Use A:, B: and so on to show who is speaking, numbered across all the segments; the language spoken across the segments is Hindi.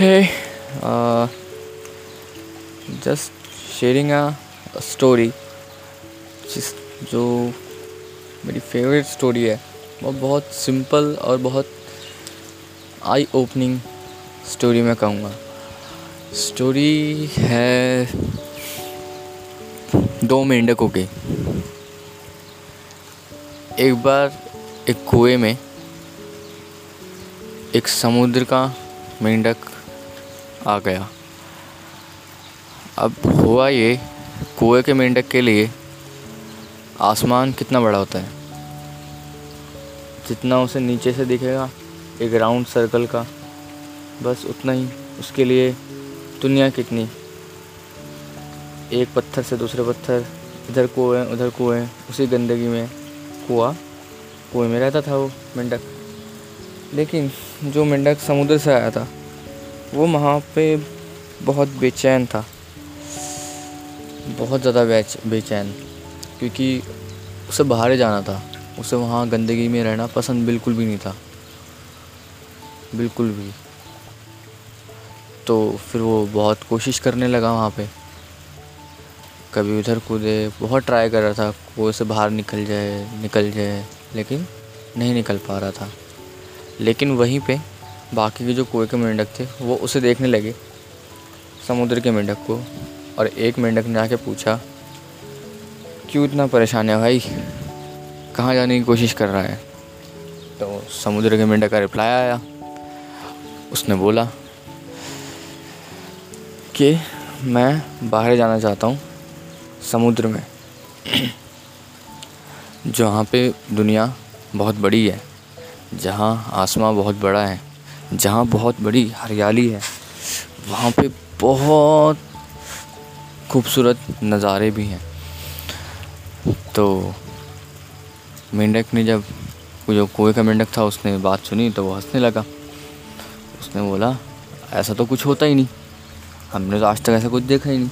A: Hey, uh, just sharing a, a story. जिस जो मेरी फेवरेट स्टोरी है वो बहुत सिंपल और बहुत आई ओपनिंग स्टोरी मैं कहूँगा। स्टोरी है दो मेंढकों की। एक बार एक कुएँ में एक समुद्र का मेंढक आ गया। अब हुआ ये, कुएँ के मेंढक के लिए आसमान कितना बड़ा होता है? जितना उसे नीचे से दिखेगा, एक राउंड सर्कल का, बस उतना ही। उसके लिए दुनिया कितनी? एक पत्थर से दूसरे पत्थर, इधर कुएँ, उधर कुएँ, उसी गंदगी में कुआ, कुएँ में रहता था वो मेंढक। लेकिन जो मेंढक समुद्र से आया था वो वहाँ पे बहुत बेचैन था। बहुत ज़्यादा बेचैन। क्योंकि उसे बाहर जाना था। उसे वहाँ गंदगी में रहना पसंद बिल्कुल भी नहीं था। बिल्कुल भी। तो फिर वो बहुत कोशिश करने लगा वहाँ पे। कभी उधर कूदे, बहुत ट्राई कर रहा था कुएँ से बाहर निकल जाए निकल जाए, लेकिन नहीं निकल पा रहा था। लेकिन वहीं पे बाकी के जो कुएँ के मेंढक थे, वो उसे देखने लगे। समुद्र के मेंढक को, और एक मेंढक ने आके पूछा, क्यों इतना परेशान है भाई? कहाँ जाने की कोशिश कर रहा है? तो समुद्र के मेंढक का रिप्लाई आया। उसने बोला कि, मैं बाहर जाना चाहता हूँ, समुद्र में, जहाँ पे दुनिया बहुत बड़ी है, जहाँ आसमां बहुत बड़ा है जहाँ बहुत बड़ी हरियाली है, वहाँ पे बहुत खूबसूरत नज़ारे भी हैं। तो मेंढक ने जब जो कुएँ का मेंढक था, उसने बात सुनी तो वो हंसने लगा। उसने बोला, ऐसा तो कुछ होता ही नहीं। हमने तो आज तक ऐसा कुछ देखा ही नहीं।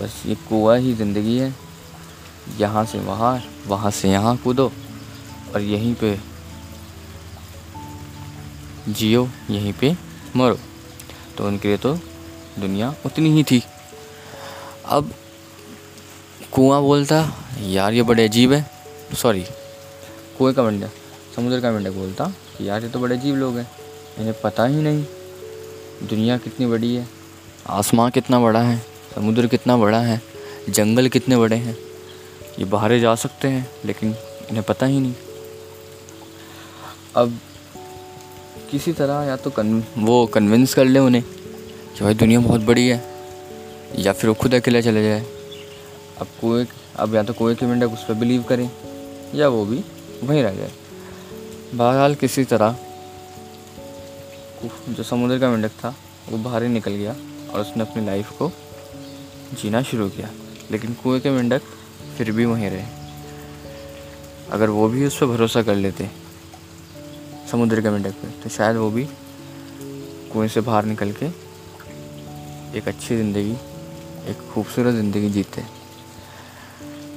A: बस ये कुआ ही ज़िंदगी है। यहाँ से वहाँ वहाँ से यहाँ कूदो और यहीं पे जियो, यहीं पे मरो। तो उनके लिए तो दुनिया उतनी ही थी। अब कुआँ बोलता, यार, ये बड़े अजीब है। सॉरी कुएँ का मेंढक समुद्र का मेंढक बोलता कि यार, ये तो बड़े अजीब लोग हैं, इन्हें पता ही नहीं। दुनिया कितनी बड़ी है, आसमां कितना बड़ा है, समुद्र कितना बड़ा है, जंगल कितने बड़े हैं। ये बाहर जा सकते हैं, लेकिन इन्हें पता ही नहीं। अब किसी तरह या तो कन, वो कन्विंस कर ले उन्हें कि भाई दुनिया बहुत बड़ी है, या फिर वो खुद अकेला चले जाए। अब कुएँ अब या तो कुएँ के मेंढक उस पर बिलीव करें, या वो भी वहीं रह जाए। बहरहाल किसी तरह जो समुद्र का मेंढक था, वो बाहर ही निकल गया और उसने अपनी लाइफ को जीना शुरू किया। लेकिन कुएँ के मेंढक फिर भी वहीं रहे। अगर वो भी उस पर भरोसा कर लेते समुद्र के मेंढक पे तो शायद वो भी कुएँ से बाहर निकल के एक अच्छी ज़िंदगी, एक खूबसूरत ज़िंदगी जीते।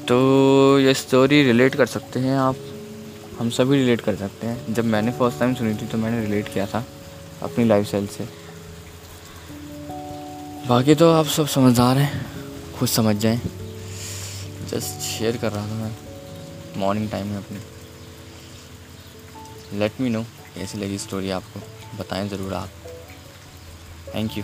A: तो ये स्टोरी रिलेट कर सकते हैं आप। हम सभी रिलेट कर सकते हैं। जब मैंने फ़र्स्ट टाइम सुनी थी तो मैंने रिलेट किया था अपनी लाइफ स्टाइल से। बाकी तो आप सब समझदार हैं, खुद समझ जाएँ। जस्ट शेयर कर रहा था मैं। मॉर्निंग टाइम में अपनी। लेट मी नो कैसी लगी स्टोरी आपको। बताएँ ज़रूर आप। Thank you